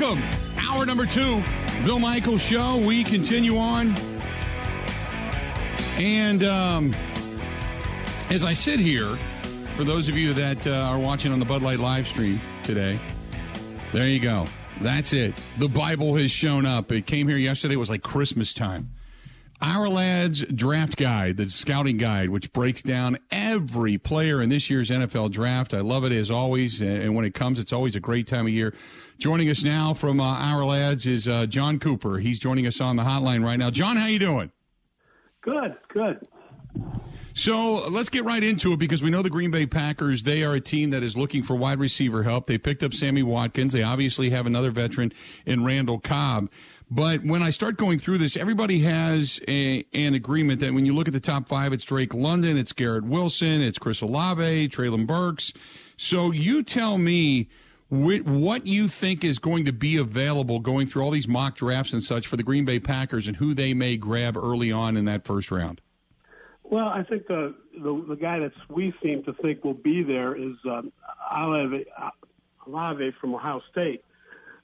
Welcome. Hour number two, Bill Michaels Show. We continue on. And um, as I sit here, for those of you that uh, are watching on the Bud Light live stream today, there you go. That's it. The Bible has shown up. It came here yesterday. It was like Christmas time. Ourlads Draft Guide, the scouting guide, which breaks down every player in this year's NFL draft. I love it as always. And when it comes, it's always a great time of year. Joining us now from uh, Ourlads is uh, Jon Cooper. He's joining us on the hotline right now. Jon, how you doing? Good, good. So let's get right into it because we know the Green Bay Packers, they are a team that is looking for wide receiver help. They picked up Sammy Watkins. They obviously have another veteran in Randall Cobb. But when I start going through this, everybody has a, an agreement that when you look at the top five, it's Drake London, it's Garrett Wilson, it's Chris Olave, Treylon Burks. So you tell me what you think is going to be available going through all these mock drafts and such for the Green Bay Packers and who they may grab early on in that first round. Well, I think the the, the guy that we seem to think will be there is um, Olave, Olave from Ohio State.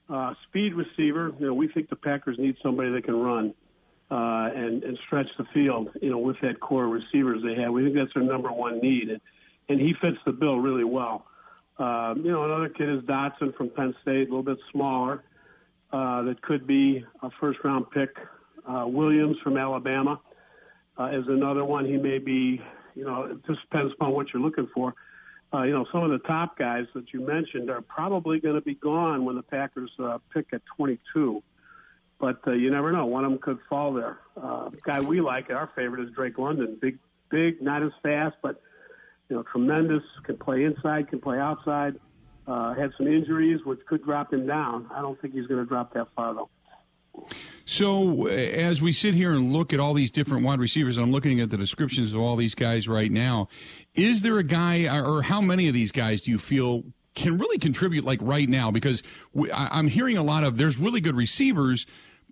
Uh, speed receiver, you know, we think the Packers need somebody that can run uh, and and stretch the field. You know, with that core of receivers they have, we think that's their number one need, and and he fits the bill really well. Um, you know, another kid is Dotson from Penn State, a little bit smaller. Uh, that could be a first round pick. Uh, Williams from Alabama uh, is another one. He may be, you know, it just depends upon what you're looking for uh, you know, some of the top guys that you mentioned are probably going to be gone when the Packers uh, pick at 22. But uh, you never know; one of them could fall there. Uh, guy we like, our favorite is Drake London. Big, big, not as fast, but you know, tremendous. Can play inside, can play outside. Uh, had some injuries, which could drop him down. I don't think he's going to drop that far though. So, as we sit here and look at all these different wide receivers, I'm looking at the descriptions of all these guys right now. Is there a guy, or how many of these guys do you feel can really contribute like right now? Because I'm hearing a lot of there's really good receivers,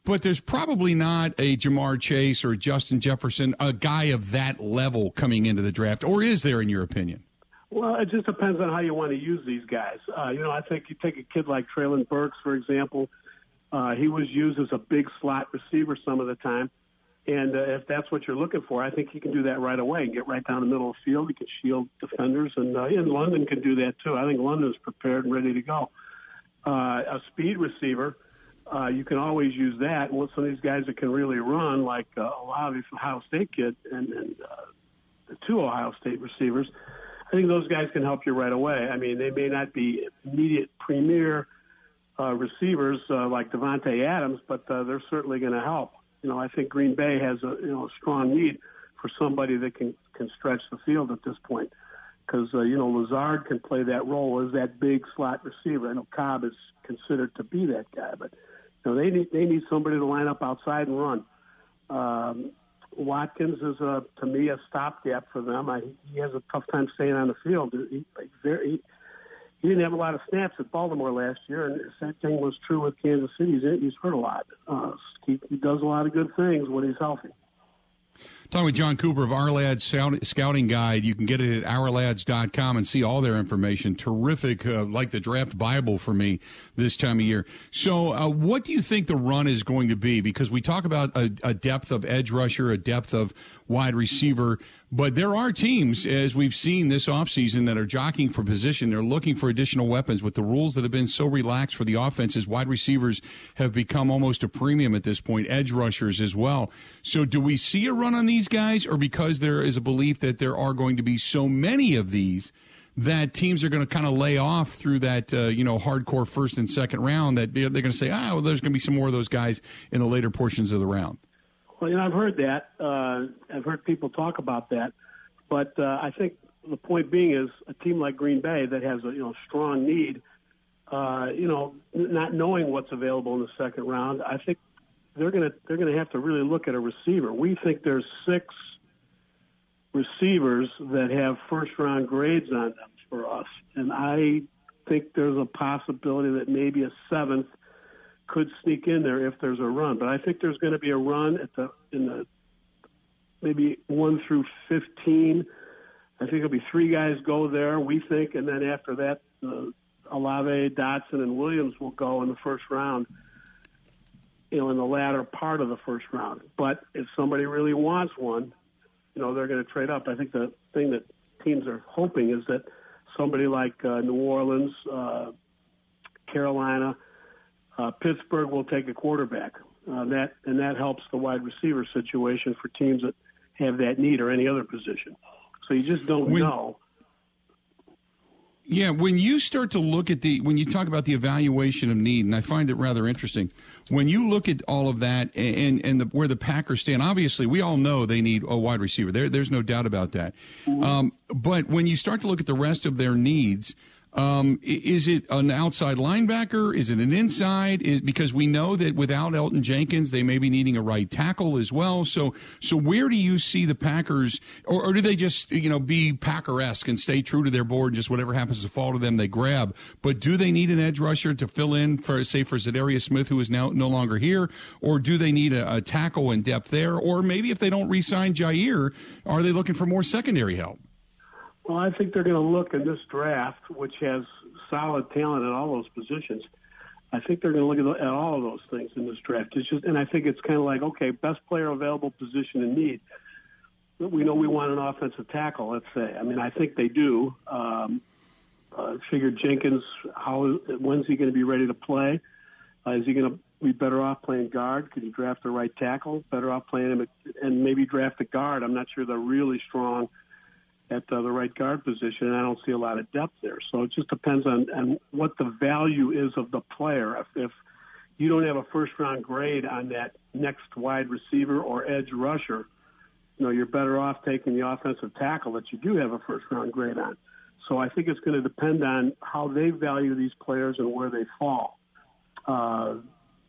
but there's probably not a Ja'Marr Chase or Justin Jefferson, a guy of that level coming into the draft, or is there, in your opinion? Well, it just depends on how you want to use these guys. Uh, you know, I think you take a kid like Treylon Burks, for example uh, he was used as a big slot receiver some of the time. And uh, if that's what you're looking for, I think he can do that right away and get right down the middle of the field. He can shield defenders, and, uh, and London can do that too. I think London's prepared and ready to go. Uh, a speed receiver, uh, you can always use that. With some of these guys that can really run, like uh, Olave from Ohio State kid and, and uh, the two Ohio State receivers, I think those guys can help you right away. I mean, they may not be immediate premier uh, receivers uh, like Davante Adams, but uh, they're certainly going to help. You know, I think Green Bay has a you know a strong need for somebody that can can stretch the field at this point because uh, you know Lazard can play that role as that big slot receiver. I know Cobb is considered to be that guy, but you know they need they need somebody to line up outside and run. Um, Watkins is a to me a stopgap for them. I, he has a tough time staying on the field. He, very, he, he didn't have a lot of snaps at Baltimore last year, and the same thing was true with Kansas City. He's, he's hurt a lot. Uh, he, he does a lot of good things when he's healthy. Talking with Jon Cooper of Ourlads Scouting Guide. You can get it at ourlads.com and see all their information. Terrific, uh, like the draft Bible for me this time of year. So, uh, what do you think the run is going to be? Because we talk about a, a depth of edge rusher, a depth of wide receiver. But there are teams, as we've seen this offseason, that are jockeying for position. They're looking for additional weapons with the rules that have been so relaxed for the offenses. Wide receivers have become almost a premium at this point, edge rushers as well. So, do we see a run on these guys, or because there is a belief that there are going to be so many of these? that teams are going to kind of lay off through that uh, you know hardcore first and second round that they're, going to say ah well there's going to be some more of those guys in the later portions of the round well, you know, I've heard that. Uh, I've heard people talk about that, but uh, I think the point being is a team like Green Bay that has a you know strong need. Uh, you know, not knowing what's available in the second round, I think they're gonna they're gonna have to really look at a receiver. We think there's six receivers that have first round grades on them for us, and I think there's a possibility that maybe a seventh could sneak in there if there's a run. But I think there's going to be a run at the in the maybe one through fifteen. I think there'll be three guys go there. We think, and then after that, the Olave, Dotson, and Williams will go in the first round. You know, in the latter part of the first round. But if somebody really wants one, you know, they're going to trade up. I think the thing that teams are hoping is that somebody like uh, New Orleans, uh, Carolina, uh, Pittsburgh will take a quarterback. Uh, that and that helps the wide receiver situation for teams that have that need or any other position. So you just don't when, know. Yeah, when you start to look at the when you talk about the evaluation of need, and I find it rather interesting. When you look at all of that and and the, where the Packers stand, obviously we all know they need a wide receiver. There, there's no doubt about that. Mm-hmm. Um, but when you start to look at the rest of their needs, um, is it an outside linebacker? Is it an inside? Is, because we know that without Elgton Jenkins, they may be needing a right tackle as well. So, so where do you see the Packers, or, or do they just you know be Packer-esque and stay true to their board and just whatever happens to fall to them they grab? But do they need an edge rusher to fill in for say for Za'Darius Smith who is now no longer here, or do they need a, a tackle in depth there, or maybe if they don't re-sign Jaire, are they looking for more secondary help? Well, I think they're going to look in this draft, which has solid talent at all those positions. I think they're going to look at, all of those things in this draft. It's just, and I think it's kind of like, okay, best player available, position in need. We know we want an offensive tackle. Let's say. I mean, I think they do. Um, uh, figured Jenkins, how when's he going to be ready to play? Uh, is he going to be better off playing guard? Could you draft the right tackle? Better off playing him at, and maybe draft a guard. I'm not sure they're really strong at uh, the right guard position, and I don't see a lot of depth there. So it just depends on, on what the value is of the player. If, if you don't have a first round grade on that next wide receiver or edge rusher, you know you're better off taking the offensive tackle that you do have a first round grade on. So I think it's going to depend on how they value these players and where they fall. Uh,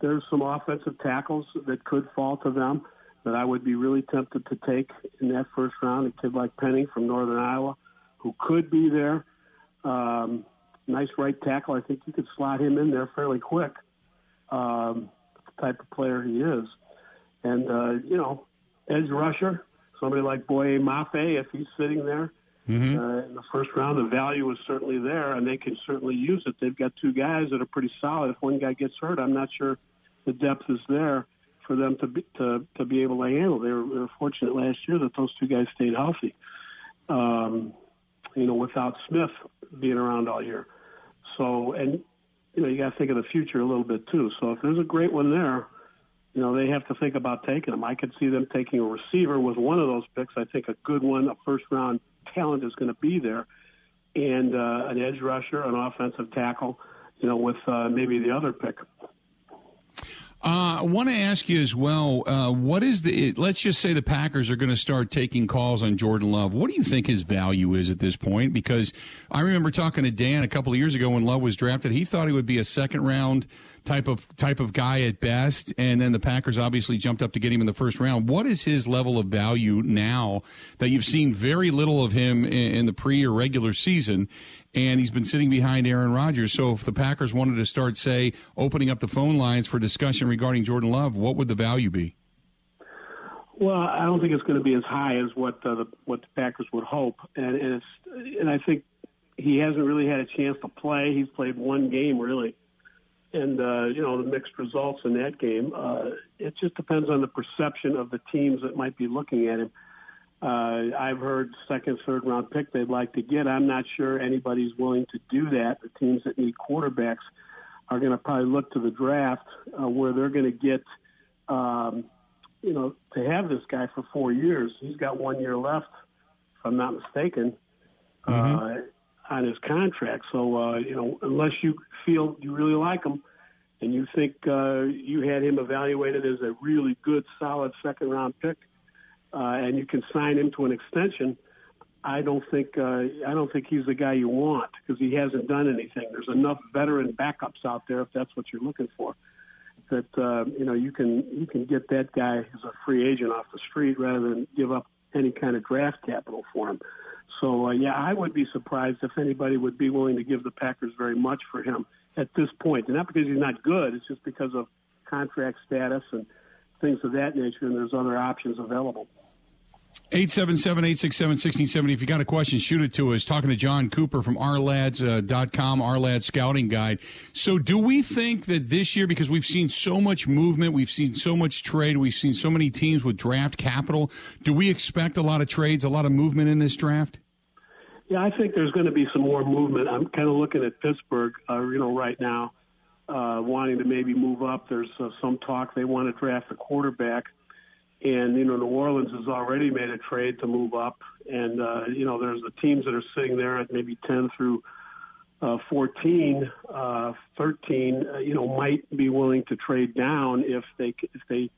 there's some offensive tackles that could fall to them that I would be really tempted to take in that first round. A kid like Penning from Northern Iowa, who could be there. Um, nice right tackle. I think you could slot him in there fairly quick. Um, the type of player he is, and uh, you know, edge rusher, somebody like Boye Mafe, if he's sitting there. Mm-hmm. Uh, in the first round, the value is certainly there, and they can certainly use it. They've got two guys that are pretty solid. If one guy gets hurt, I'm not sure the depth is there for them to be to, to be able to handle. They were, they were fortunate last year that those two guys stayed healthy. Um, you know, without Smith being around all year. So, and you know, you got to think of the future a little bit too. So, if there's a great one there, you know, they have to think about taking them. I could see them taking a receiver with one of those picks. I think a good one, a first round talent is going to be there, and uh, an edge rusher, an offensive tackle. You know, with uh, maybe the other pick. Uh, I want to ask you as well. Uh, what is the? Let's just say the Packers are going to start taking calls on Jordan Love. What do you think his value is at this point? Because I remember talking to Dan a couple of years ago when Love was drafted. He thought he would be a second round type of type of guy at best, and then the Packers obviously jumped up to get him in the first round. What is his level of value now that you've seen very little of him in, in the pre or regular season? and he's been sitting behind Aaron Rodgers. So if the Packers wanted to start, say, opening up the phone lines for discussion regarding Jordan Love, what would the value be? Well, I don't think it's going to be as high as what uh, the what the Packers would hope, and, and it's and I think he hasn't really had a chance to play. He's played one game really, and uh, you know the mixed results in that game. Uh, it just depends on the perception of the teams that might be looking at him. Uh, I've heard second, third round pick they'd like to get. I'm not sure anybody's willing to do that. The teams that need quarterbacks are going to probably look to the draft uh, where they're going to get, um, you know, to have this guy for four years. He's got one year left, if I'm not mistaken, mm-hmm. uh, on his contract. So, uh, you know, unless you feel you really like him and you think uh, you had him evaluated as a really good, solid second round pick – uh, and you can sign him to an extension, I don't think uh, I don't think he's the guy you want because he hasn't done anything. There's enough veteran backups out there if that's what you're looking for. That uh, you know you can you can get that guy as a free agent off the street rather than give up any kind of draft capital for him. So uh, yeah, I would be surprised if anybody would be willing to give the Packers very much for him at this point. and not because he's not good. It's just because of contract status and things of that nature, and there's other options available. 877-867-1670. If you got a question, shoot it to us. Talking to Jon Cooper from ourlads.com, uh, Ourlads Scouting Guide. So do we think that this year, because we've seen so much movement, we've seen so much trade, we've seen so many teams with draft capital, do we expect a lot of trades, a lot of movement in this draft? Yeah, I think there's going to be some more movement. I'm kind of looking at Pittsburgh, uh, you know, right now, uh, wanting to maybe move up. There's uh, some talk they want to draft a quarterback and you know New Orleans has already made a trade to move up, and uh, you know there's the teams that are sitting there at maybe 10 through uh, 14, uh, 13, uh, you know might be willing to trade down if they if they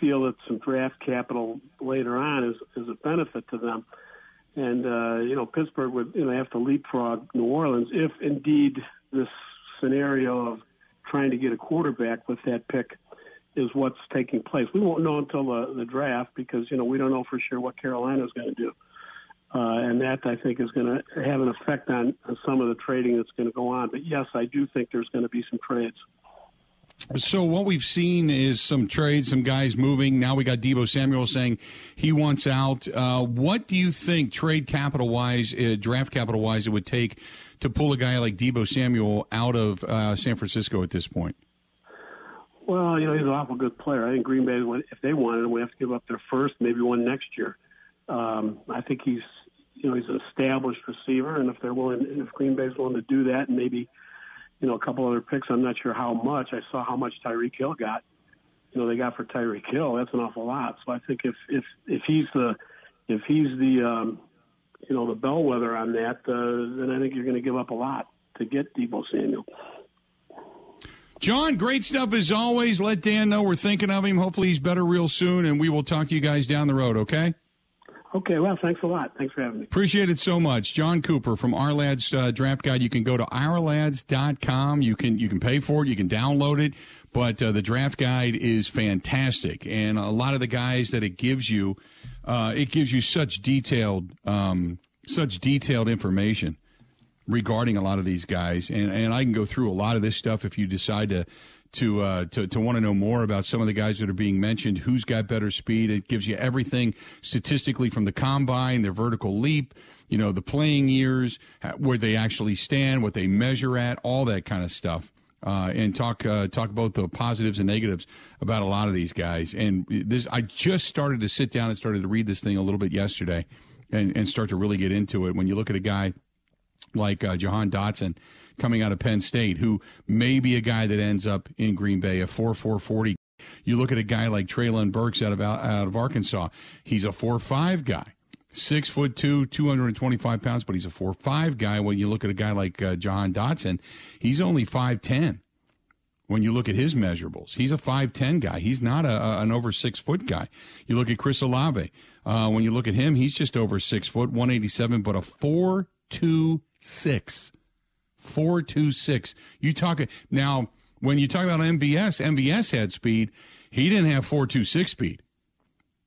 feel that some draft capital later on is is a benefit to them. And uh, you know Pittsburgh would you know have to leapfrog New Orleans if indeed this scenario of trying to get a quarterback with that pick is what's taking place. We won't know until the, the draft because you know we don't know for sure what Carolina is going to do, uh, and that I think is going to have an effect on, on some of the trading that's going to go on. But yes, I do think there's going to be some trades. So what we've seen is some trades, some guys moving. Now we got Deebo Samuel saying he wants out. Uh, what do you think, trade capital wise, uh, draft capital wise, it would take to pull a guy like Deebo Samuel out of uh, San Francisco at this point? Well, you know, he's an awful good player. I think Green Bay, if they wanted him, we have to give up their first, maybe one next year. Um, I think he's, you know, he's an established receiver, and if they're willing, if Green Bay's willing to do that, and maybe, you know, a couple other picks, I'm not sure how much. I saw how much Tyreek Hill got. You know, they got for Tyreek Hill. That's an awful lot. So I think if if if he's the if he's the um, you know the bellwether on that, uh, then I think you're going to give up a lot to get Deebo Samuel. Jon, great stuff as always. Let Dan know we're thinking of him. Hopefully he's better real soon, and we will talk to you guys down the road, okay? Okay, well, thanks a lot. Thanks for having me. Appreciate it so much. Jon Cooper from Ourlads uh, Draft Guide. You can go to ourlads.com. You can you can pay for it. You can download it. But uh, the draft guide is fantastic, and a lot of the guys that it gives you, uh, it gives you such detailed, um, such detailed information regarding a lot of these guys, and and I can go through a lot of this stuff if you decide to. To, uh, to to want to know more about some of the guys that are being mentioned, who's got better speed? It gives you everything statistically from the combine, their vertical leap, you know, the playing years, where they actually stand, what they measure at, all that kind of stuff. Uh, and talk uh, talk about the positives and negatives about a lot of these guys. And this, I just started to sit down and started to read this thing a little bit yesterday, and, and start to really get into it. When you look at a guy like uh, Jahan Dotson coming out of Penn State, who may be a guy that ends up in Green Bay, a 4 4 40. You look at a guy like Treylon Burks out of out of Arkansas. He's a 4 5 guy. Six foot two, 225 pounds, but he's a 4 5 guy. When you look at a guy like uh, Jahan Dotson, he's only 5'10 when you look at his measurables. He's a 5'10 guy. He's not a, a, an over six foot guy. You look at Chris Olave. Uh, when you look at him, he's just over six foot, 187, but a 4 2 six. Four two six. You talk now when you talk about MVS, MVS had speed. He didn't have four two six speed.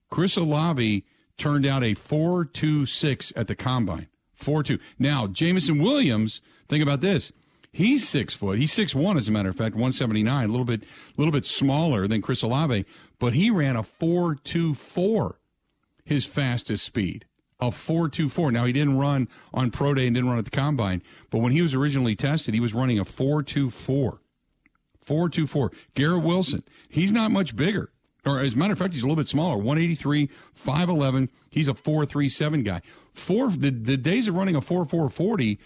Chris Olave turned out a four two six at the combine. Four two. Now Jameson Williams. Think about this. He's six foot. He's six one, as a matter of fact, one seventy nine. A little bit, little bit smaller than Chris Olave, but he ran a four two four, his fastest speed a 4.24. Now, he didn't run on Pro Day and didn't run at the Combine, but when he was originally tested, he was running a 4.24. 4.24. Garrett Wilson, he's not much bigger. Or as a matter of fact, he's a little bit smaller. 183, 5'11. He's a 4.37 guy. Four, the, the days of running a 4.440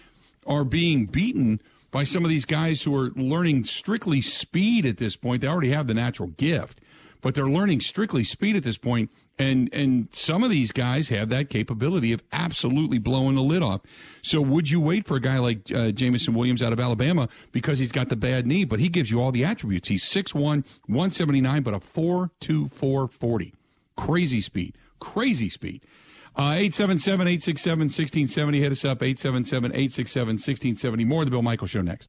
are being beaten by some of these guys who are learning strictly speed at this point. They already have the natural gift, but they're learning strictly speed at this point and and some of these guys have that capability of absolutely blowing the lid off. So would you wait for a guy like uh, Jameson Williams out of Alabama because he's got the bad knee, but he gives you all the attributes. He's 6'1", 179, but a 4'2", 40. Crazy speed. Crazy speed. Uh, 877-867-1670. Hit us up, 877-867-1670. More of the Bill Michael Show next.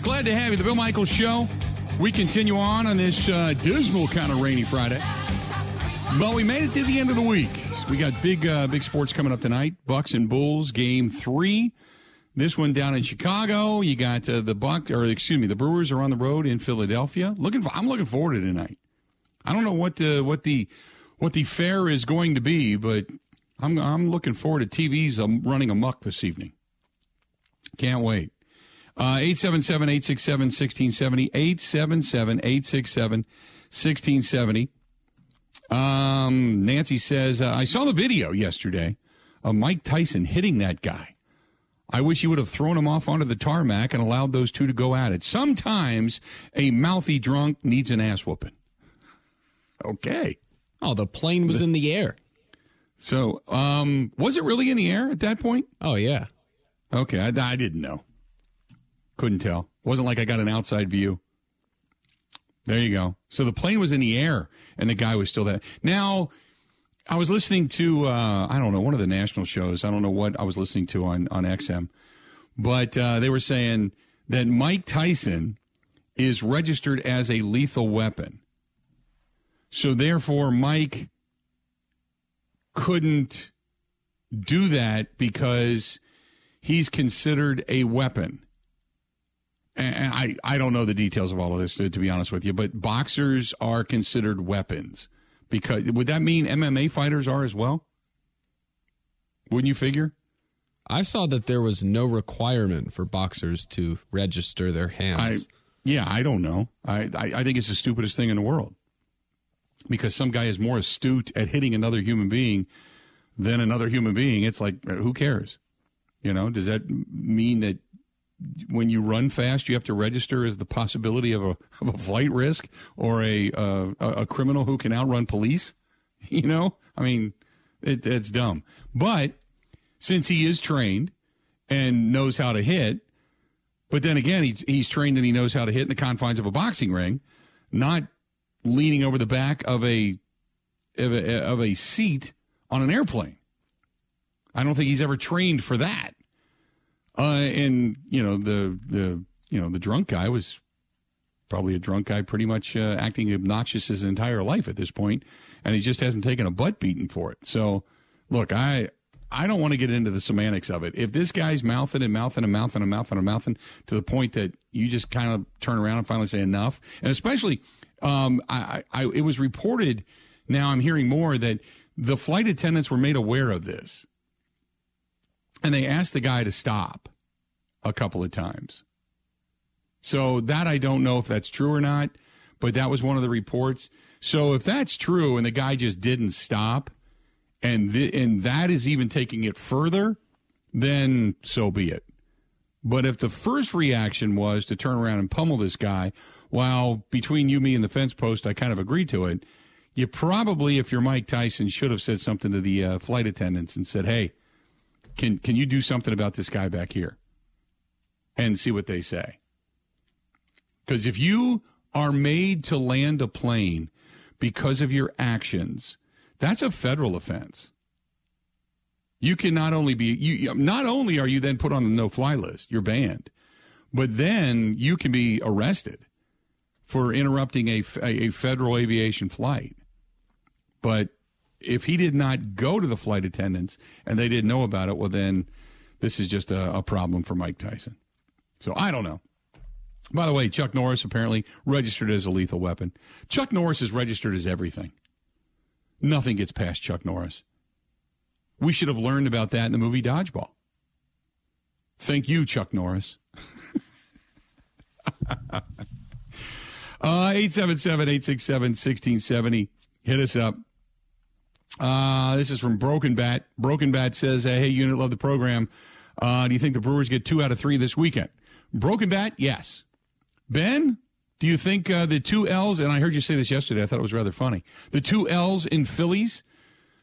Back. Glad to have you. The Bill Michaels Show. We continue on on this uh, dismal kind of rainy Friday. But we made it to the end of the week. We got big, uh, big sports coming up tonight. Bucks and Bulls game three. This one down in Chicago. You got uh, the Buck, or excuse me, the Brewers are on the road in Philadelphia. Looking, for, I'm looking forward to tonight. I don't know what the what the what the fare is going to be, but I'm I'm looking forward to TVs um, running amok this evening. Can't wait. Uh, 877 867 1670. 877 867 1670. Um, Nancy says, uh, I saw the video yesterday of Mike Tyson hitting that guy. I wish he would have thrown him off onto the tarmac and allowed those two to go at it. Sometimes a mouthy drunk needs an ass whooping. Okay. Oh, the plane was in the air. So, um, was it really in the air at that point? Oh, yeah. Okay. I, I didn't know. Couldn't tell. Wasn't like I got an outside view. There you go. So the plane was in the air and the guy was still there. Now, I was listening to, uh, I don't know, one of the national shows. I don't know what I was listening to on, on XM, but uh, they were saying that Mike Tyson is registered as a lethal weapon. So therefore, Mike couldn't do that because he's considered a weapon and I, I don't know the details of all of this to, to, be honest with you, but boxers are considered weapons because would that mean MMA fighters are as well? Wouldn't you figure? I saw that there was no requirement for boxers to register their hands. I, yeah, I don't know. I, I, I think it's the stupidest thing in the world because some guy is more astute at hitting another human being than another human being. It's like, who cares? You know, does that mean that when you run fast, you have to register as the possibility of a of a flight risk or a uh, a criminal who can outrun police. You know, I mean, it, it's dumb. But since he is trained and knows how to hit, but then again, he's he's trained and he knows how to hit in the confines of a boxing ring, not leaning over the back of a of a, of a seat on an airplane. I don't think he's ever trained for that. Uh, and you know the the you know the drunk guy was probably a drunk guy, pretty much uh, acting obnoxious his entire life at this point, and he just hasn't taken a butt beating for it. So, look, I I don't want to get into the semantics of it. If this guy's mouthing and mouthing and mouthing and mouthing and mouthing to the point that you just kind of turn around and finally say enough, and especially, um, I, I it was reported. Now I'm hearing more that the flight attendants were made aware of this and they asked the guy to stop a couple of times. So that I don't know if that's true or not, but that was one of the reports. So if that's true and the guy just didn't stop, and th- and that is even taking it further, then so be it. But if the first reaction was to turn around and pummel this guy, while between you, me, and the fence post, I kind of agreed to it. You probably, if you're Mike Tyson, should have said something to the uh, flight attendants and said, "Hey, can can you do something about this guy back here? And see what they say. Because if you are made to land a plane because of your actions, that's a federal offense. You can not only be you not only are you then put on the no fly list, you're banned, but then you can be arrested for interrupting a, a federal aviation flight. But if he did not go to the flight attendants and they didn't know about it, well, then this is just a, a problem for Mike Tyson. So I don't know. By the way, Chuck Norris apparently registered as a lethal weapon. Chuck Norris is registered as everything. Nothing gets past Chuck Norris. We should have learned about that in the movie Dodgeball. Thank you, Chuck Norris. uh, 877 867 1670. Hit us up. Uh, this is from Broken Bat. Broken Bat says, uh, "Hey, unit, love the program. Uh, do you think the Brewers get two out of three this weekend?" Broken Bat, yes. Ben, do you think uh, the two L's? And I heard you say this yesterday. I thought it was rather funny. The two L's in Phillies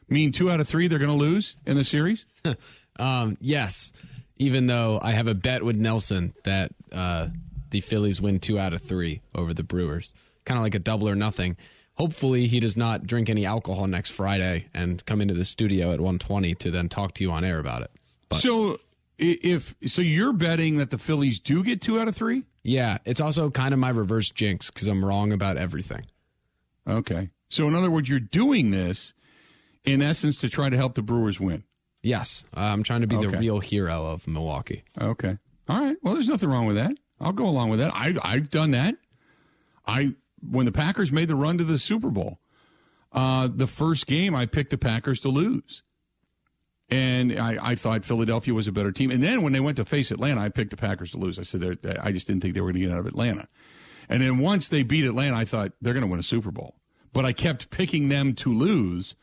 mean two out of three they're going to lose in the series. um, yes, even though I have a bet with Nelson that uh, the Phillies win two out of three over the Brewers, kind of like a double or nothing hopefully he does not drink any alcohol next Friday and come into the studio at 120 to then talk to you on air about it. But. So if so, you're betting that the Phillies do get two out of three. Yeah, it's also kind of my reverse jinx because I'm wrong about everything. Okay, so in other words, you're doing this in essence to try to help the Brewers win. Yes, uh, I'm trying to be the real hero of Milwaukee. Okay, all right. Well, there's nothing wrong with that. I'll go along with that. I I've done that. I when the Packers made the run to the Super Bowl, uh, the first game I picked the Packers to lose. And I, I thought Philadelphia was a better team. And then when they went to face Atlanta, I picked the Packers to lose. I said, I just didn't think they were going to get out of Atlanta. And then once they beat Atlanta, I thought they're going to win a Super Bowl. But I kept picking them to lose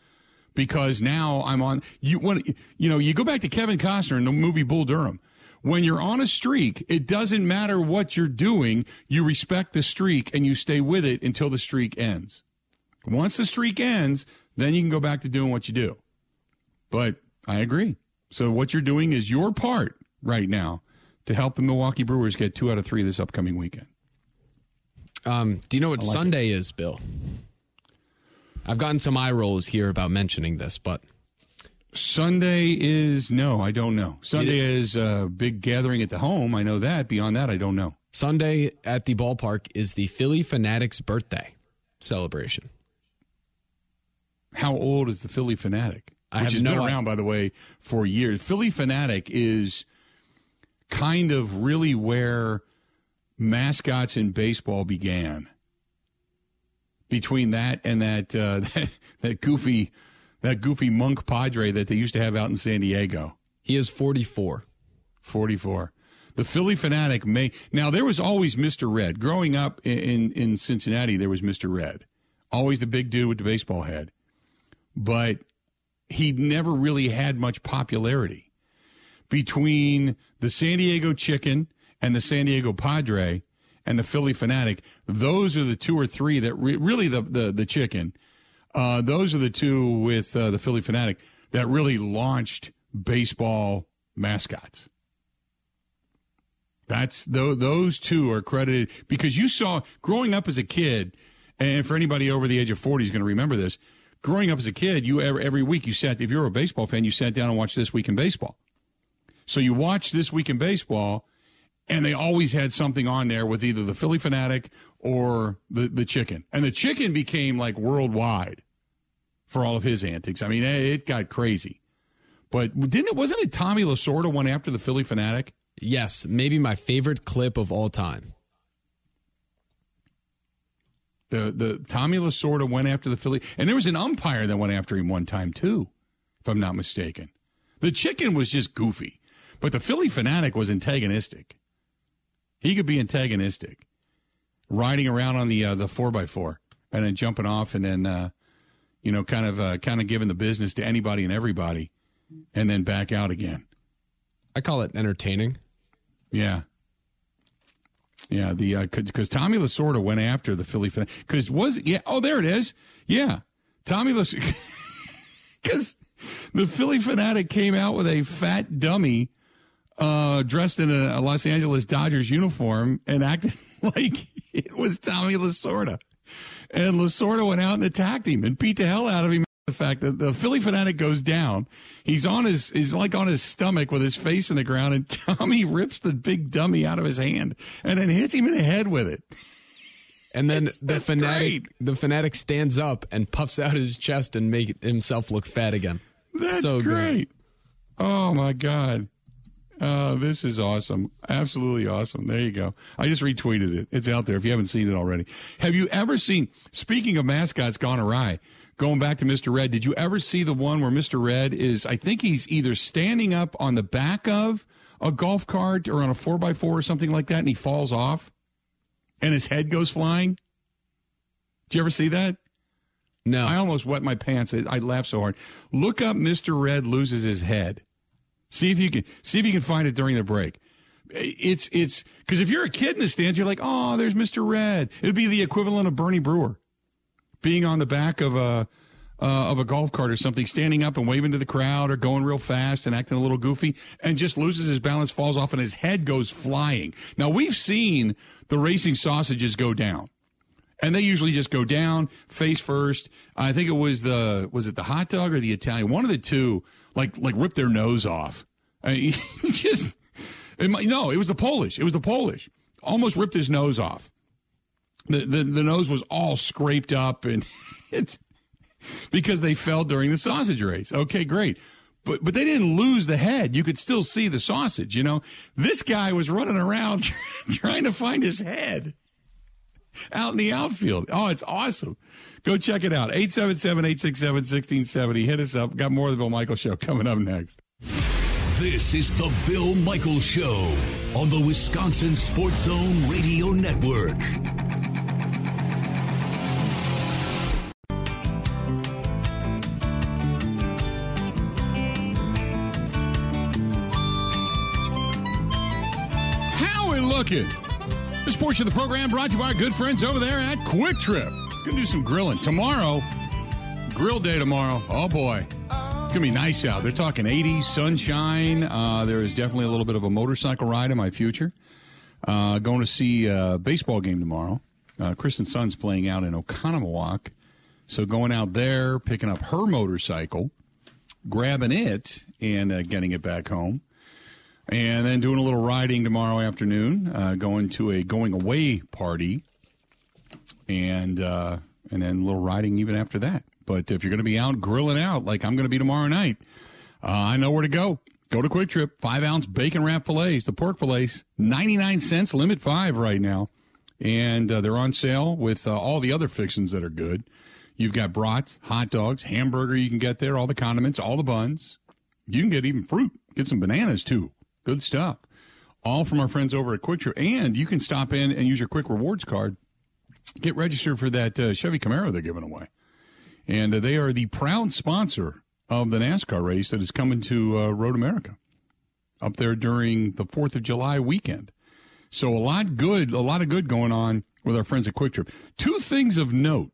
because now I'm on. You when you know you go back to Kevin Costner in the movie Bull Durham. When you're on a streak, it doesn't matter what you're doing. You respect the streak and you stay with it until the streak ends. Once the streak ends, then you can go back to doing what you do. But I agree. So what you're doing is your part right now to help the Milwaukee Brewers get two out of three this upcoming weekend. Um, do you know what like Sunday is, Bill? I've gotten some eye rolls here about mentioning this, but Sunday is no, I don't know. Sunday is a big gathering at the home. I know that. Beyond that, I don't know. Sunday at the ballpark is the Phillie Phanatics birthday celebration. How old is the Phillie Phanatic? I Which have has no been idea. around, by the way, for years. Phillie Phanatic is kind of really where mascots in baseball began. Between that and that uh, that, that goofy that goofy monk padre that they used to have out in San Diego. He is 44. 44. The Phillie Phanatic may now there was always Mr. Red. Growing up in, in in Cincinnati, there was Mr. Red. Always the big dude with the baseball head. But he never really had much popularity. Between the San Diego Chicken and the San Diego Padre and the Phillie Phanatic, those are the two or three that re- really the the, the chicken. Uh, those are the two with uh, the Phillie Phanatic that really launched baseball mascots. That's tho- those two are credited because you saw growing up as a kid, and for anybody over the age of forty is going to remember this. Growing up as a kid, you every week you sat. If you're a baseball fan, you sat down and watched this week in baseball. So you watched this week in baseball, and they always had something on there with either the Phillie Phanatic or the the chicken, and the chicken became like worldwide for all of his antics. I mean, it got crazy. But didn't it? Wasn't it Tommy Lasorda went after the Phillie Phanatic? Yes, maybe my favorite clip of all time. The the Tommy Lasorda went after the Philly, and there was an umpire that went after him one time too, if I'm not mistaken. The chicken was just goofy, but the Phillie Phanatic was antagonistic. He could be antagonistic, riding around on the uh, the four by four and then jumping off, and then uh, you know, kind of uh, kind of giving the business to anybody and everybody, and then back out again. I call it entertaining. Yeah. Yeah, the because Tommy Lasorda went after the Philly fan because was yeah oh there it is yeah Tommy Lasorda because the Phillie Phanatic came out with a fat dummy uh, dressed in a, a Los Angeles Dodgers uniform and acted like it was Tommy Lasorda, and Lasorda went out and attacked him and beat the hell out of him. The fact that the Phillie Phanatic goes down, he's on his he's like on his stomach with his face in the ground, and Tommy rips the big dummy out of his hand and then hits him in the head with it. And then It's- the fanatic great. the fanatic stands up and puffs out his chest and make himself look fat again. That's so great. Oh my god. Oh, this is awesome. Absolutely awesome. There you go. I just retweeted it. It's out there if you haven't seen it already. Have you ever seen speaking of mascots gone awry, going back to Mr. Red, did you ever see the one where Mr. Red is I think he's either standing up on the back of a golf cart or on a four by four or something like that and he falls off and his head goes flying? Do you ever see that? No. I almost wet my pants. I, I laughed so hard. Look up Mr. Red loses his head. See if you can see if you can find it during the break. It's it's because if you're a kid in the stands, you're like, oh, there's Mr. Red. It'd be the equivalent of Bernie Brewer being on the back of a uh, of a golf cart or something, standing up and waving to the crowd or going real fast and acting a little goofy, and just loses his balance, falls off, and his head goes flying. Now we've seen the racing sausages go down and they usually just go down face first. I think it was the was it the hot dog or the Italian, one of the two, like like rip their nose off. I, just it, no, it was the Polish. It was the Polish. Almost ripped his nose off. The the, the nose was all scraped up and it's because they fell during the sausage race. Okay, great. But but they didn't lose the head. You could still see the sausage, you know. This guy was running around trying to find his head out in the outfield. Oh, it's awesome. Go check it out. 877-867-1670. Hit us up. Got more of the Bill Michael show coming up next. This is the Bill Michael Show on the Wisconsin Sports Zone Radio Network. How we looking? This portion of the program brought to you by our good friends over there at Kwik Trip. Gonna do some grilling tomorrow. Grill day tomorrow. Oh boy, it's gonna be nice out. They're talking 80s, sunshine. Uh, there is definitely a little bit of a motorcycle ride in my future. Uh, going to see a baseball game tomorrow. Uh, Kristen Sun's playing out in Oconomowoc, so going out there, picking up her motorcycle, grabbing it, and uh, getting it back home and then doing a little riding tomorrow afternoon, uh, going to a going away party, and uh, and then a little riding even after that. But if you're going to be out grilling out like I'm going to be tomorrow night, uh, I know where to go. Go to Kwik Trip, five ounce bacon wrap fillets, the pork fillets, 99 cents, limit five right now. And uh, they're on sale with uh, all the other fixings that are good. You've got brats, hot dogs, hamburger you can get there, all the condiments, all the buns. You can get even fruit, get some bananas too. Good stuff. All from our friends over at Kwik Trip. And you can stop in and use your Kwik Rewards card. Get registered for that uh, Chevy Camaro they're giving away. And uh, they are the proud sponsor of the NASCAR race that is coming to uh, Road America up there during the 4th of July weekend. So a lot good, a lot of good going on with our friends at Kwik Trip. Two things of note.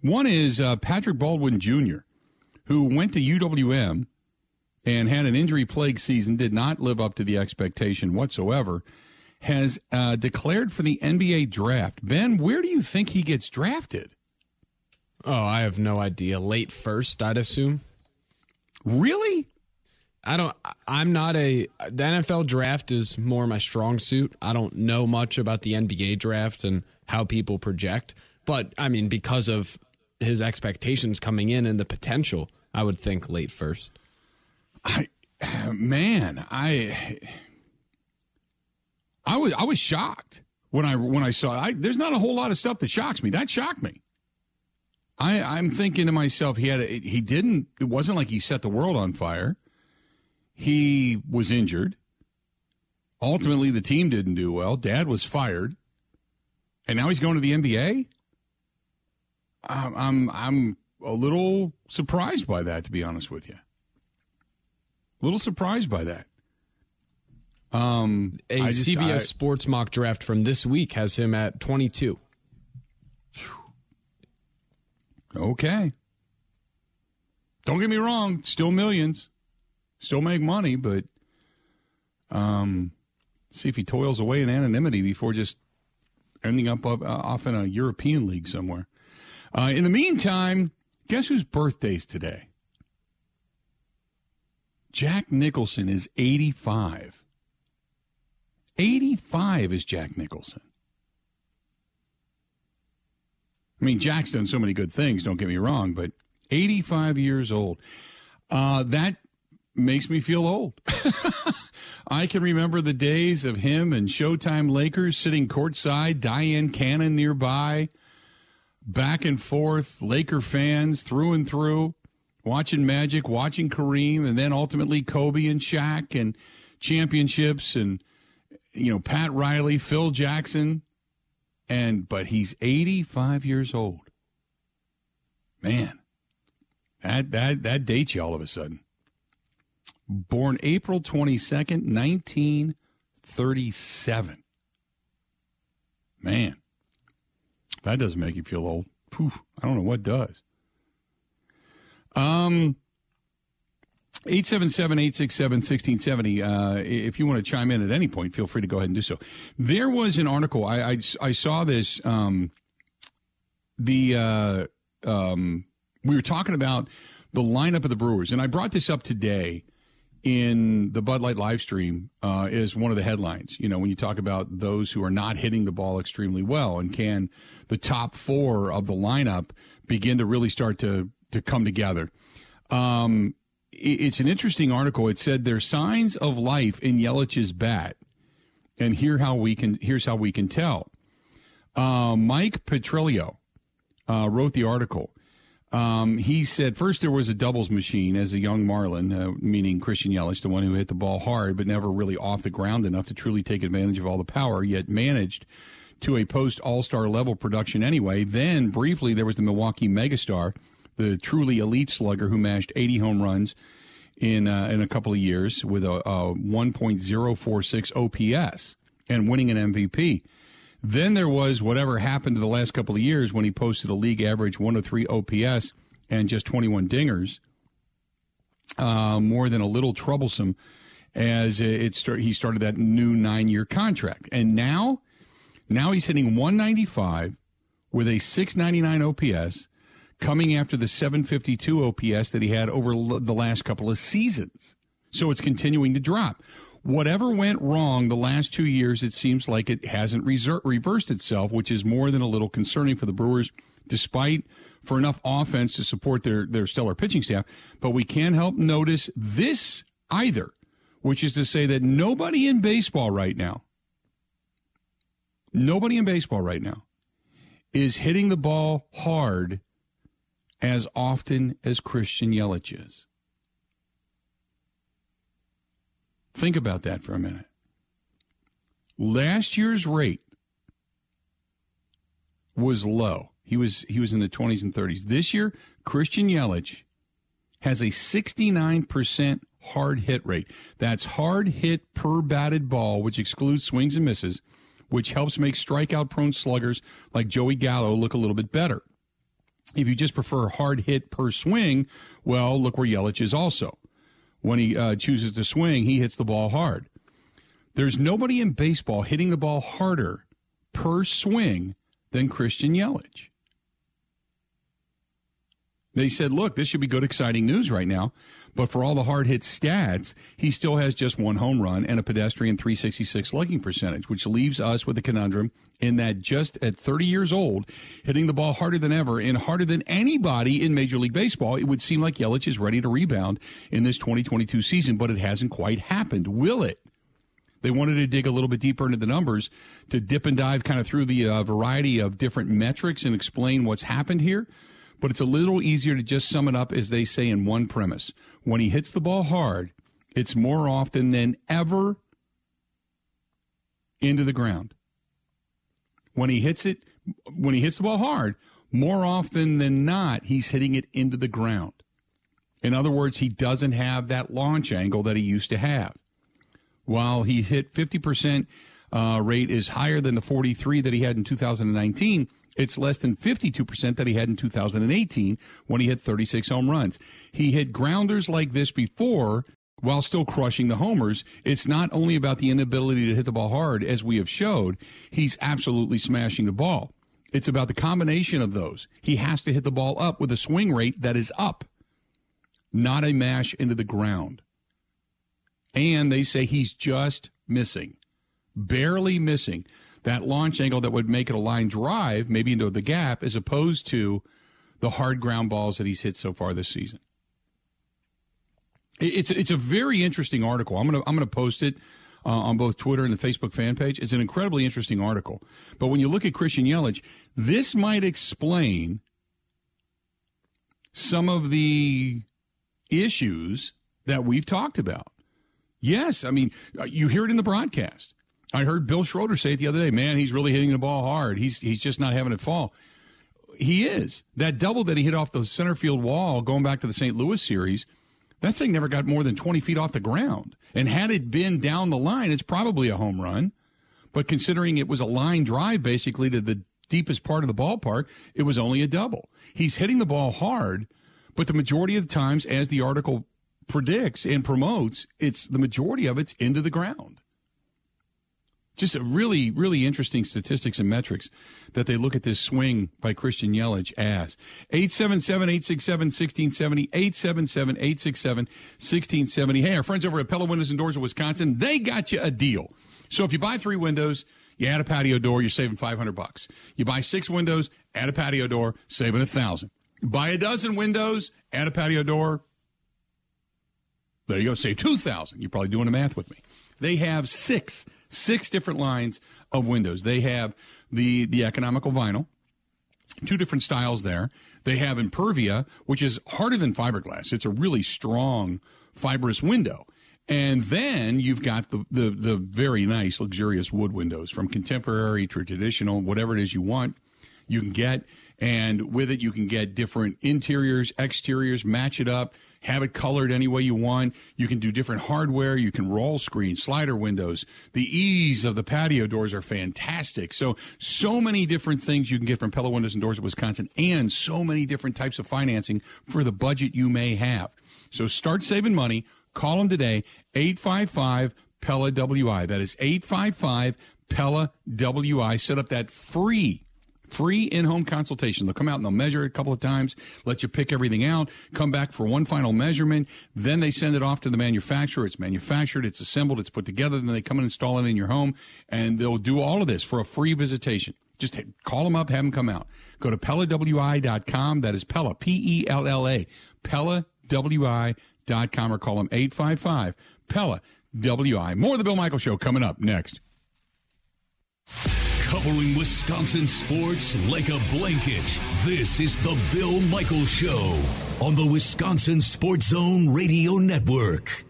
One is uh, Patrick Baldwin Jr., who went to UWM and had an injury plagued season, did not live up to the expectation whatsoever, has uh, declared for the NBA draft. Ben, where do you think he gets drafted? Oh, I have no idea. Late first, I'd assume. Really? I don't. I'm not a. The NFL draft is more my strong suit. I don't know much about the NBA draft and how people project. But I mean, because of his expectations coming in and the potential, I would think late first. I, man, I, I was I was shocked when I when I saw. I, there's not a whole lot of stuff that shocks me. That shocked me. I I'm thinking to myself, he had a, he didn't. It wasn't like he set the world on fire. He was injured. Ultimately, the team didn't do well. Dad was fired, and now he's going to the NBA. I'm I'm, I'm a little surprised by that, to be honest with you. A little surprised by that. Um, a just, CBS I, Sports mock draft from this week has him at 22. Okay. Don't get me wrong, still millions, still make money, but um, see if he toils away in anonymity before just ending up, up uh, off in a European league somewhere. Uh, in the meantime, guess whose birthday's today? Jack Nicholson is 85. 85 is Jack Nicholson. I mean, Jack's done so many good things, don't get me wrong, but 85 years old. Uh, that makes me feel old. I can remember the days of him and Showtime Lakers sitting courtside, Dyan Cannon nearby, back and forth, Laker fans through and through watching Magic, watching Kareem, and then ultimately Kobe and Shaq and championships and you know Pat Riley, Phil Jackson, and but he's 85 years old. Man, that that that dates you all of a sudden. Born April 22nd, 1937. Man, that doesn't make you feel old. Whew, I don't know what does. Um, 877-867-1670. Uh, if you want to chime in at any point, feel free to go ahead and do so. There was an article. I, I, I saw this. Um, the, uh, um, we were talking about the lineup of the Brewers, and I brought this up today. in the Bud Light live stream uh, is one of the headlines. You know, when you talk about those who are not hitting the ball extremely well, and can the top four of the lineup begin to really start to to come together? Um, it, it's an interesting article. It said there's signs of life in Yelich's bat, and here how we can here's how we can tell. Uh, Mike Petriello uh, wrote the article. Um, he said first there was a doubles machine as a young Marlin, uh, meaning Christian Yelich, the one who hit the ball hard but never really off the ground enough to truly take advantage of all the power, yet managed to a post All Star level production anyway. Then briefly there was the Milwaukee megastar, the truly elite slugger who mashed 80 home runs in uh, in a couple of years with a, a 1.046 OPS and winning an MVP. Then there was whatever happened to the last couple of years when he posted a league average 103 OPS and just 21 dingers. Uh, more than a little troublesome as it start, he started that new nine year contract. And now, now he's hitting 195 with a 699 OPS coming after the 752 OPS that he had over the last couple of seasons. So it's continuing to drop whatever went wrong the last two years, it seems like it hasn't reser- reversed itself, which is more than a little concerning for the Brewers, despite for enough offense to support their, their stellar pitching staff. But we can't help notice this either, which is to say that nobody in baseball right now, nobody in baseball right now is hitting the ball hard as often as Christian Yelich is. Think about that for a minute. Last year's rate was low. He was he was in the 20s and 30s. This year, Christian Yelich has a 69% hard hit rate. That's hard hit per batted ball, which excludes swings and misses, which helps make strikeout prone sluggers like Joey Gallo look a little bit better. If you just prefer hard hit per swing, well, look where Yelich is also when he uh, chooses to swing, he hits the ball hard. There's nobody in baseball hitting the ball harder per swing than Christian Yelich. They said, look, this should be good, exciting news right now. But for all the hard hit stats, he still has just one home run and a pedestrian 366 slugging percentage, which leaves us with a conundrum in that just at 30 years old, hitting the ball harder than ever and harder than anybody in Major League Baseball, it would seem like Yelich is ready to rebound in this 2022 season, but it hasn't quite happened. Will it? They wanted to dig a little bit deeper into the numbers to dip and dive kind of through the uh, variety of different metrics and explain what's happened here. But it's a little easier to just sum it up as they say in one premise when he hits the ball hard, it's more often than ever into the ground. When he hits it, when he hits the ball hard, more often than not, he's hitting it into the ground. In other words, he doesn't have that launch angle that he used to have. While he hit 50% uh, rate is higher than the 43 that he had in 2019, it's less than 52% that he had in 2018 when he hit 36 home runs. He hit grounders like this before while still crushing the homers. It's not only about the inability to hit the ball hard, as we have showed, he's absolutely smashing the ball. It's about the combination of those. He has to hit the ball up with a swing rate that is up, not a mash into the ground. And they say he's just missing, barely missing that launch angle that would make it a line drive, maybe into the gap, as opposed to the hard ground balls that he's hit so far this season. It's it's a very interesting article. I'm gonna I'm gonna post it uh, on both Twitter and the Facebook fan page. It's an incredibly interesting article. But when you look at Christian Yelich, this might explain some of the issues that we've talked about. Yes, I mean uh, you hear it in the broadcast. I heard Bill Schroeder say it the other day. Man, he's really hitting the ball hard. He's he's just not having it fall. He is. That double that he hit off the center field wall going back to the St. Louis series, that thing never got more than 20 feet off the ground. And had it been down the line, it's probably a home run. But considering it was a line drive basically to the deepest part of the ballpark, it was only a double. He's hitting the ball hard, but the majority of the times, as the article predicts and promotes, it's the majority of it's into the ground. Just really, really interesting statistics and metrics that they look at this swing by Christian Yelich as. 877-867-1670, 877-867-1670. Hey, our friends over at Pella Windows and Doors of Wisconsin, they got you a deal. So if you buy three windows, you add a patio door, you're saving 500 bucks. You buy six windows, add a patio door, saving a thousand. Buy a dozen windows, add a patio door. There you go, save 2,000. You're probably doing the math with me. They have six six different lines of windows. They have the the economical vinyl, two different styles there. They have Impervia, which is harder than fiberglass. It's a really strong fibrous window. And then you've got the, the, the very nice, luxurious wood windows from contemporary to traditional, whatever it is you want, you can get. And with it, you can get different interiors, exteriors, match it up have it colored any way you want. You can do different hardware. You can roll screen, slider windows. The ease of the patio doors are fantastic. So, so many different things you can get from Pella Windows and Doors of Wisconsin and so many different types of financing for the budget you may have. So start saving money. Call them today, 855 Pella WI. That is 855 Pella WI. Set up that free Free in home consultation. They'll come out and they'll measure it a couple of times, let you pick everything out, come back for one final measurement. Then they send it off to the manufacturer. It's manufactured, it's assembled, it's put together. Then they come and install it in your home and they'll do all of this for a free visitation. Just call them up, have them come out. Go to PellaWI.com. That is Pella, P E L L A, PellaWI.com or call them 855 Pella WI. More of the Bill Michael Show coming up next covering Wisconsin sports like a blanket. This is the Bill Michael Show on the Wisconsin Sports Zone Radio Network.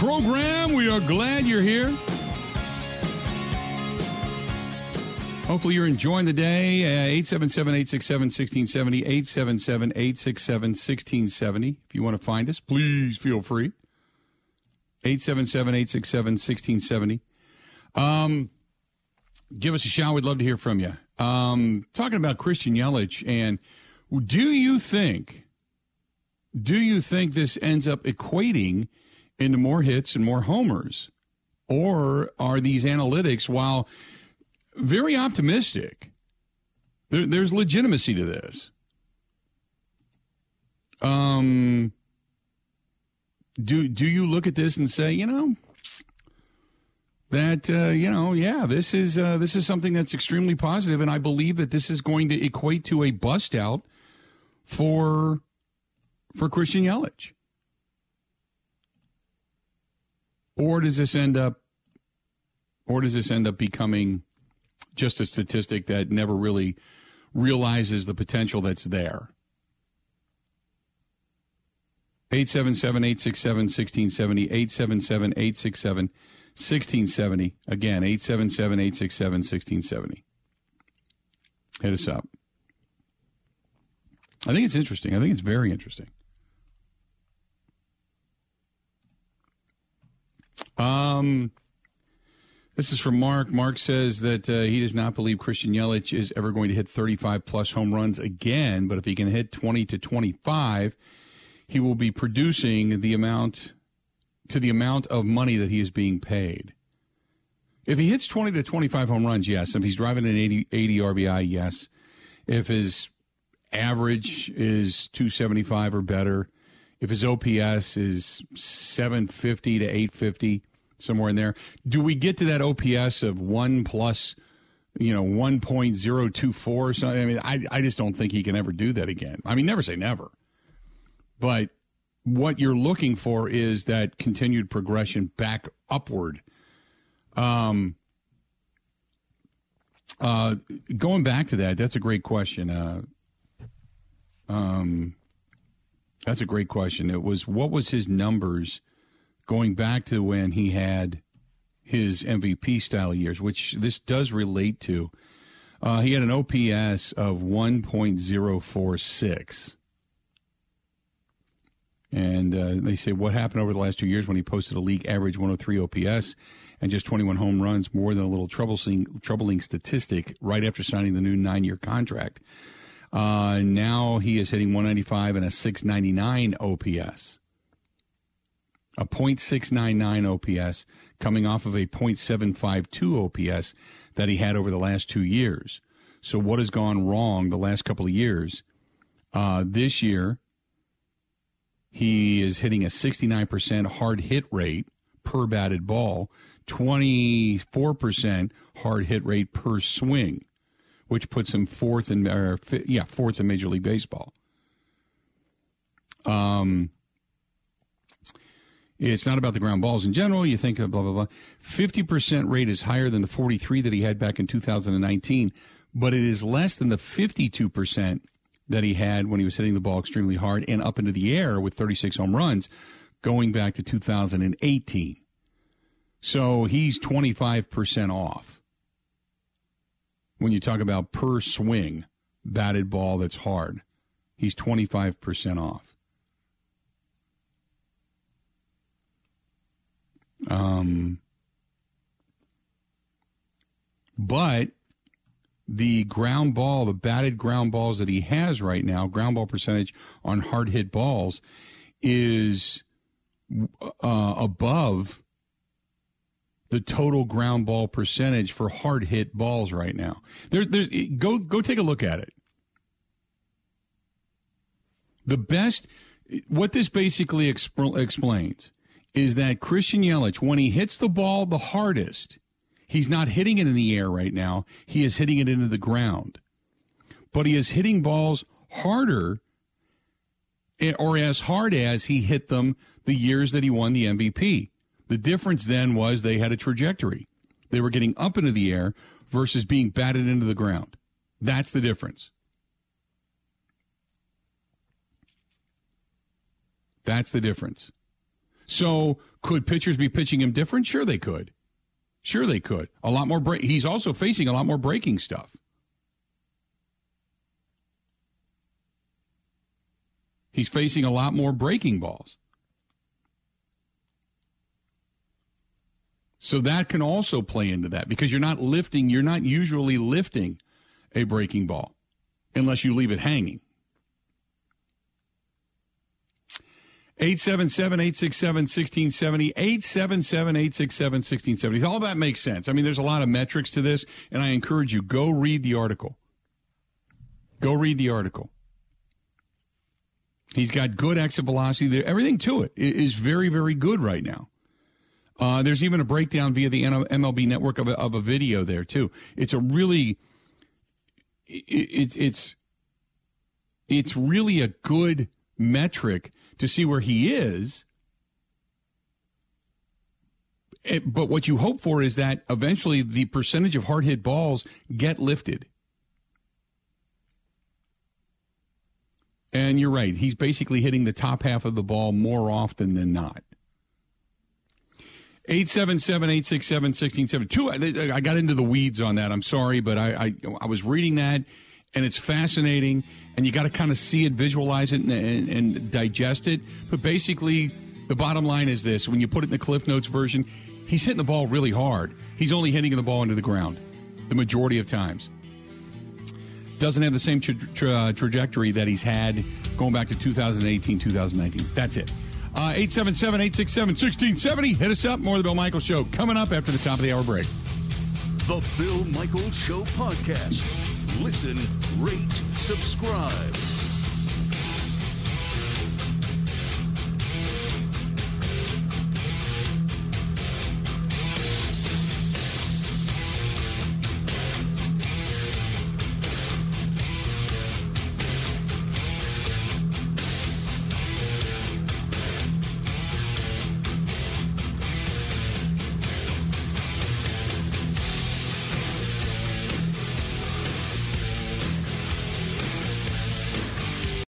Program. We are glad you're here. Hopefully, you're enjoying the day. Uh, 877 867 1670. 877 867 1670. If you want to find us, please feel free. 877 867 1670. Um, give us a shout. We'd love to hear from you. Um, talking about Christian Yelich, and do you think, do you think this ends up equating into more hits and more homers? Or are these analytics, while very optimistic, there, there's legitimacy to this? Um, do do you look at this and say, you know, that uh, you know, yeah, this is uh, this is something that's extremely positive, and I believe that this is going to equate to a bust out for for Christian Yelich. Or does this end up or does this end up becoming just a statistic that never really realizes the potential that's there? 877 867 1670, 877 867 1670. Again, 877 867 1670. Hit us up. I think it's interesting. I think it's very interesting. Um, this is from Mark. Mark says that uh, he does not believe Christian Yelich is ever going to hit 35 plus home runs again, but if he can hit 20 to 25, he will be producing the amount to the amount of money that he is being paid. If he hits 20 to 25 home runs, yes. If he's driving an 80, 80 RBI, yes. If his average is 275 or better, if his OPS is 750 to 850, somewhere in there, do we get to that OPS of one plus, you know, 1.024 or something? I mean, I, I just don't think he can ever do that again. I mean, never say never. But what you're looking for is that continued progression back upward. Um, uh, going back to that, that's a great question. Uh, um, that's a great question. It was what was his numbers going back to when he had his MVP style years, which this does relate to. Uh, he had an OPS of 1.046. And uh, they say what happened over the last two years when he posted a league average 103 OPS and just 21 home runs, more than a little troubling, troubling statistic right after signing the new nine year contract. Uh, now he is hitting 195 and a 699 OPS. A .699 OPS coming off of a .752 OPS that he had over the last two years. So what has gone wrong the last couple of years? Uh, this year, he is hitting a 69% hard hit rate per batted ball, 24% hard hit rate per swing, which puts him fourth in, or, yeah, fourth in Major League Baseball. Um, it's not about the ground balls in general. You think of blah, blah, blah. 50% rate is higher than the 43 that he had back in 2019, but it is less than the 52% that he had when he was hitting the ball extremely hard and up into the air with 36 home runs going back to 2018. So he's 25% off. When you talk about per swing batted ball that's hard, he's 25% off. Um, but the ground ball, the batted ground balls that he has right now, ground ball percentage on hard hit balls is uh, above the total ground ball percentage for hard hit balls right now. There, there's go go take a look at it. The best, what this basically exp- explains is that Christian Yelich, when he hits the ball the hardest, he's not hitting it in the air right now. He is hitting it into the ground. But he is hitting balls harder eh, or as hard as he hit them the years that he won the MVP. The difference then was they had a trajectory. They were getting up into the air versus being batted into the ground. That's the difference. That's the difference. So could pitchers be pitching him different? Sure, they could. Sure, they could. A lot more break. He's also facing a lot more breaking stuff. He's facing a lot more breaking balls. So that can also play into that because you're not lifting, you're not usually lifting a breaking ball unless you leave it hanging. 877 867 1670. 877 867 1670. All that makes sense. I mean, there's a lot of metrics to this, and I encourage you go read the article. Go read the article. He's got good exit velocity. Everything to it is very, very good right now. Uh, there's even a breakdown via the MLB network of a, of a video there, too. It's a really, it's it, it's, it's really a good metric to see where he is. It, but what you hope for is that eventually the percentage of hard hit balls get lifted. And you're right. He's basically hitting the top half of the ball more often than not. 877-867-1672. I got into the weeds on that. I'm sorry, but I, I, I was reading that and it's fascinating, and you got to kind of see it, visualize it, and, and, and, digest it. But basically, the bottom line is this: when you put it in the Cliff Notes version, he's hitting the ball really hard. He's only hitting the ball into the ground the majority of times. Doesn't have the same tra- tra- trajectory that he's had going back to 2018, 2019. That's it. Uh, 877 867 1670. Hit us up. More of the Bill Michael Show coming up after the top of the hour break. The Bill Michael Show podcast Listen, rate, subscribe.